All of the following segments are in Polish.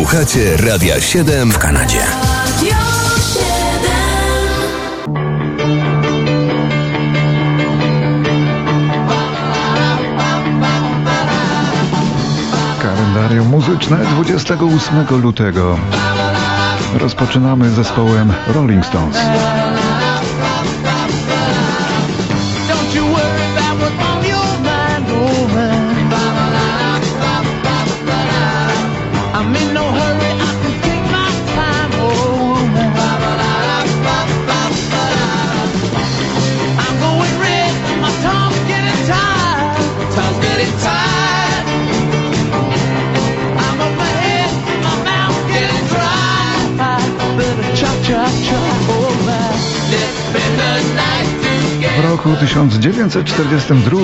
Słuchacie Radia 7 w Kanadzie. Kalendarium muzyczne 28 lutego. Rozpoczynamy zespołem Rolling Stones. W roku 1942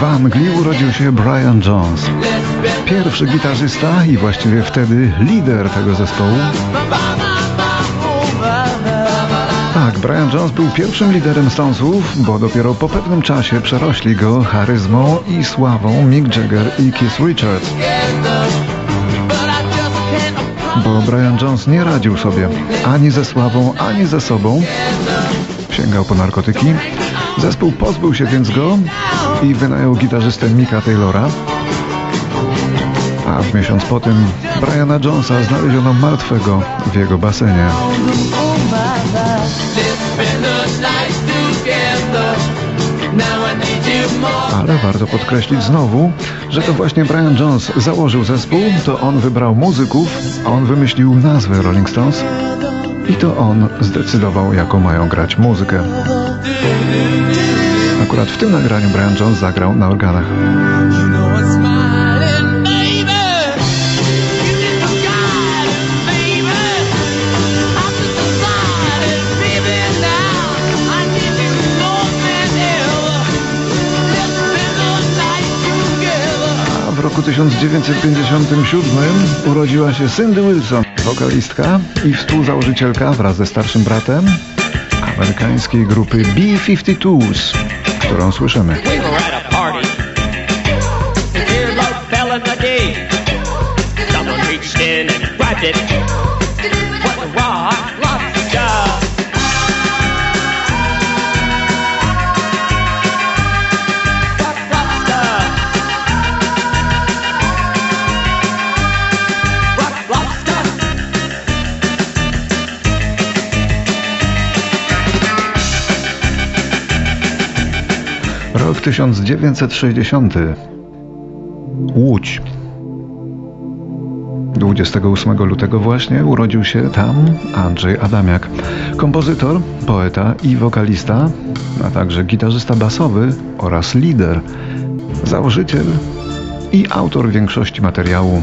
w Anglii urodził się Brian Jones. Pierwszy gitarzysta i właściwie wtedy lider tego zespołu. Tak, Brian Jones był pierwszym liderem Stonesów, bo dopiero po pewnym czasie przerośli go charyzmą i sławą Mick Jagger i Keith Richards. Brian Jones nie radził sobie ani ze sławą, ani ze sobą. Sięgał po narkotyki. Zespół pozbył się więc go i wynajął gitarzystę Micka Taylora. A w miesiąc po tym Briana Jonesa znaleziono martwego w jego basenie. Ale warto podkreślić znowu, że to właśnie Brian Jones założył zespół, to on wybrał muzyków, on wymyślił nazwę Rolling Stones i to on zdecydował, jaką mają grać muzykę. Akurat w tym nagraniu Brian Jones zagrał na organach. Roku 1957 urodziła się Cindy Wilson, wokalistka i współzałożycielka wraz ze starszym bratem amerykańskiej grupy B-52s, którą słyszymy. 1960. Łódź. 28 lutego właśnie urodził się tam Andrzej Adamiak. Kompozytor, poeta i wokalista, a także gitarzysta basowy oraz lider, założyciel i autor większości materiału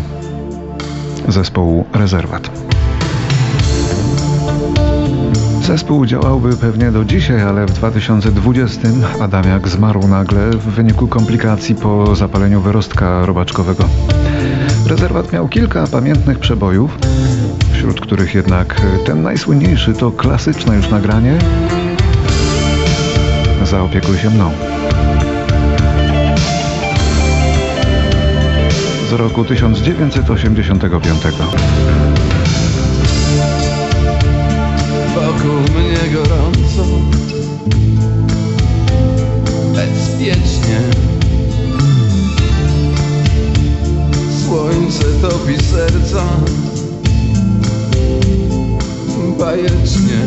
zespołu Rezerwat. Zespół działałby pewnie do dzisiaj, ale w 2020 Adamiak zmarł nagle w wyniku komplikacji po zapaleniu wyrostka robaczkowego. Rezerwat miał kilka pamiętnych przebojów, wśród których jednak ten najsłynniejszy to klasyczne już nagranie Zaopiekuj się mną. Z roku 1985. Wokół mnie gorąco. Bezpiecznie. Słońce topi serca. Bajecznie.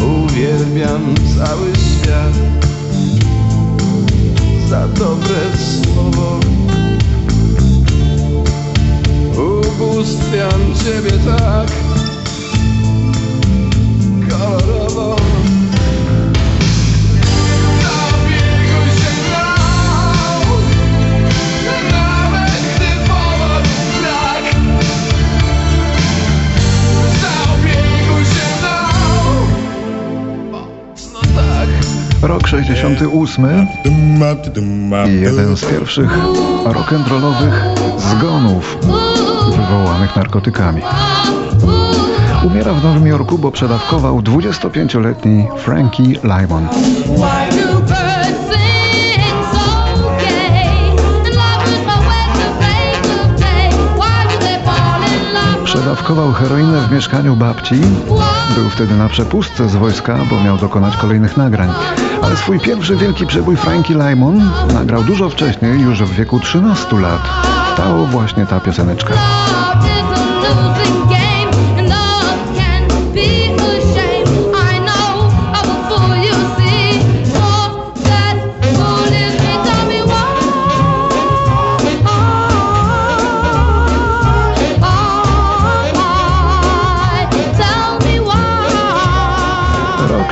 Uwielbiam cały świat Za dobre słowo. Ubóstwiam ciebie tak 68 i jeden z pierwszych rock'n'rollowych zgonów wywołanych narkotykami. Umiera w Nowym Jorku, bo przedawkował 25-letni Frankie Lymon. Why do birds sing so gay? And life was my way to fade to fade. dawkował heroinę w mieszkaniu babci. Był wtedy na przepustce z wojska, bo miał dokonać kolejnych nagrań. Ale swój pierwszy wielki przebój Frankie Lymon nagrał dużo wcześniej, już w wieku 13 lat. To właśnie ta pioseneczka.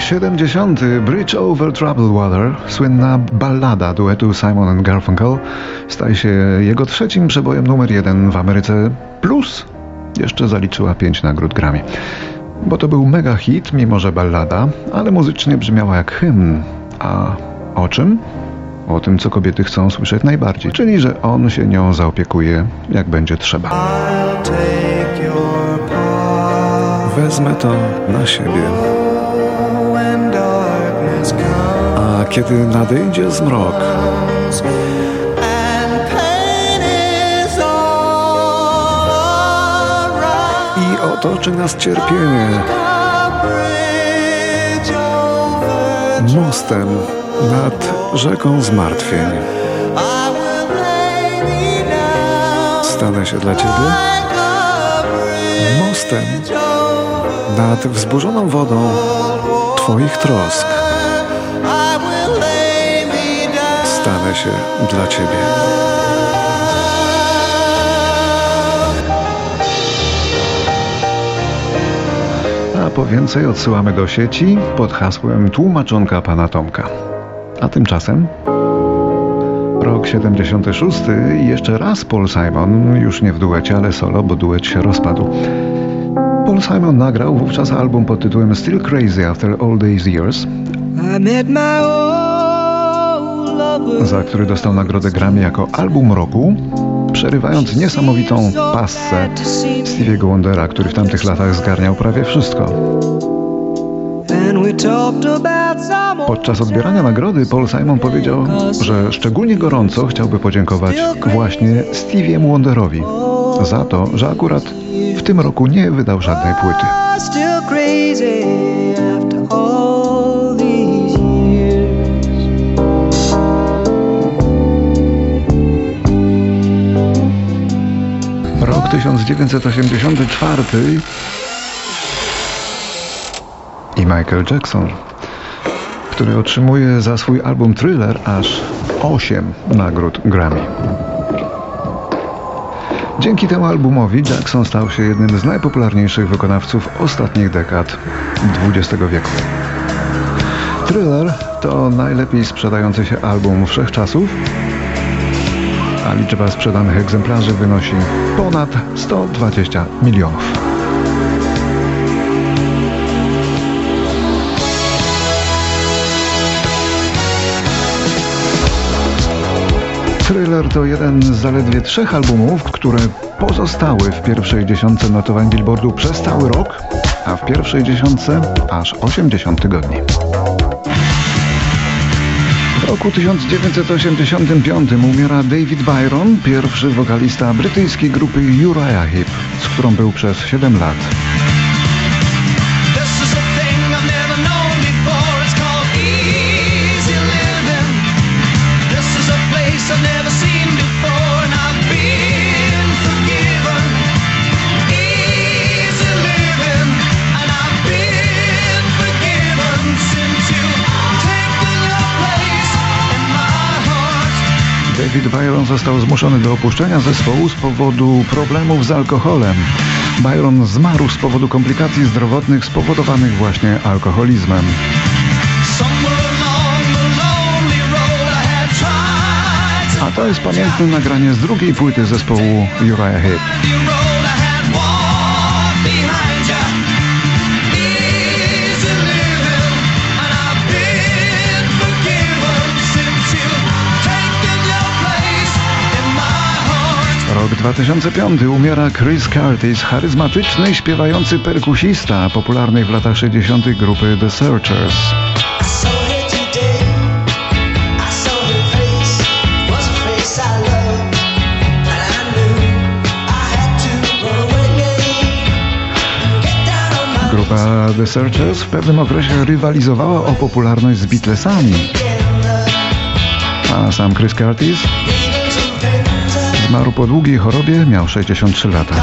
70. Bridge Over Troubled Water, słynna ballada duetu Simon and Garfunkel, staje się jego trzecim przebojem numer jeden w Ameryce, plus jeszcze zaliczyła pięć nagród Grammy. Bo to był mega hit, mimo że ballada, ale muzycznie brzmiała jak hymn. A o czym? O tym, co kobiety chcą słyszeć najbardziej, czyli że on się nią zaopiekuje, jak będzie trzeba. Wezmę to na siebie. A kiedy nadejdzie zmrok, i otoczy nas cierpienie mostem nad rzeką zmartwień. Stanę się dla Ciebie mostem nad wzburzoną wodą Twoich trosk. Się dla Ciebie. A po więcej odsyłamy do sieci pod hasłem tłumaczonka pana Tomka. A tymczasem rok 76 i jeszcze raz Paul Simon, już nie w duecie, ale solo, bo duet się rozpadł. Paul Simon nagrał wówczas album pod tytułem Still Crazy After All These Years, za który dostał nagrodę Grammy jako album roku, przerywając niesamowitą pasce Stevie'ego Wondera, który w tamtych latach zgarniał prawie wszystko. Podczas odbierania nagrody Paul Simon powiedział, że szczególnie gorąco chciałby podziękować właśnie Stevie'emu Wonderowi za to, że akurat w tym roku nie wydał żadnej płyty. Rok 1984 i Michael Jackson, który otrzymuje za swój album Thriller aż 8 nagród Grammy. Dzięki temu albumowi Jackson stał się jednym z najpopularniejszych wykonawców ostatnich dekad XX wieku. Thriller to najlepiej sprzedający się album wszechczasów, a liczba sprzedanych egzemplarzy wynosi ponad 120 milionów. Thriller to jeden z zaledwie trzech albumów, które pozostały w pierwszej dziesiątce notowań Billboardu przez cały rok, a w pierwszej dziesiątce aż 80 tygodni. W roku 1985 umiera David Byron, pierwszy wokalista brytyjskiej grupy Uriah Heep, z którą był przez 7 lat. David Byron został zmuszony do opuszczenia zespołu z powodu problemów z alkoholem. Byron zmarł z powodu komplikacji zdrowotnych spowodowanych właśnie alkoholizmem. A to jest pamiętne nagranie z drugiej płyty zespołu Uriah Heep. Rok 2005 umiera Chris Curtis, charyzmatyczny śpiewający perkusista popularnej w latach 60. grupy The Searchers. Grupa The Searchers w pewnym okresie rywalizowała o popularność z Beatlesami. A sam Chris Curtis zmarł po długiej chorobie, miał 63 lata.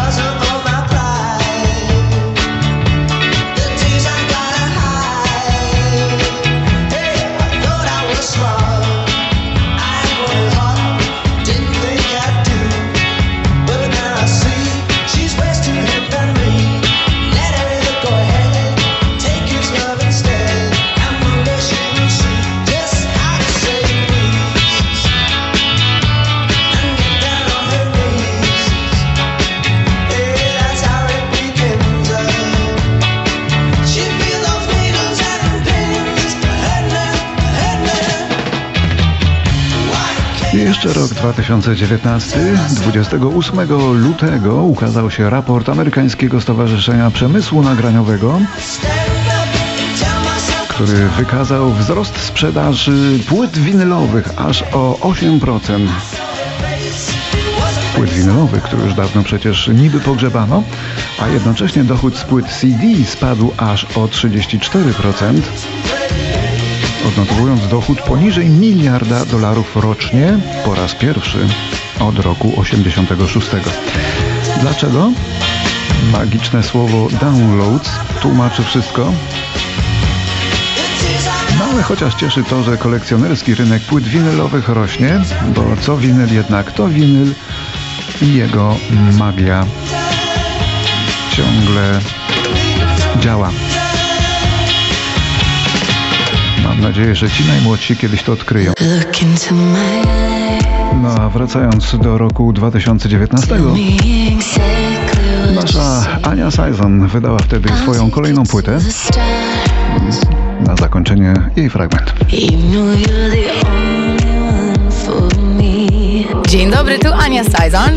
Jeszcze rok 2019. 28 lutego ukazał się raport Amerykańskiego Stowarzyszenia Przemysłu Nagraniowego, który wykazał wzrost sprzedaży płyt winylowych aż o 8%. Płyt winylowych, które już dawno przecież niby pogrzebano, a jednocześnie dochód z płyt CD spadł aż o 34% odnotowując dochód poniżej miliarda dolarów rocznie po raz pierwszy od roku 86. Dlaczego? Magiczne słowo downloads tłumaczy wszystko. No ale chociaż cieszy to, że kolekcjonerski rynek płyt winylowych rośnie, bo co winyl jednak to winyl i jego magia ciągle działa. Mam nadzieję, że ci najmłodsi kiedyś to odkryją. No a wracając do roku 2019, me exactly what nasza Ania Sajzon wydała wtedy swoją kolejną płytę. Na zakończenie jej fragment. Dzień dobry, tu Ania Sajzon.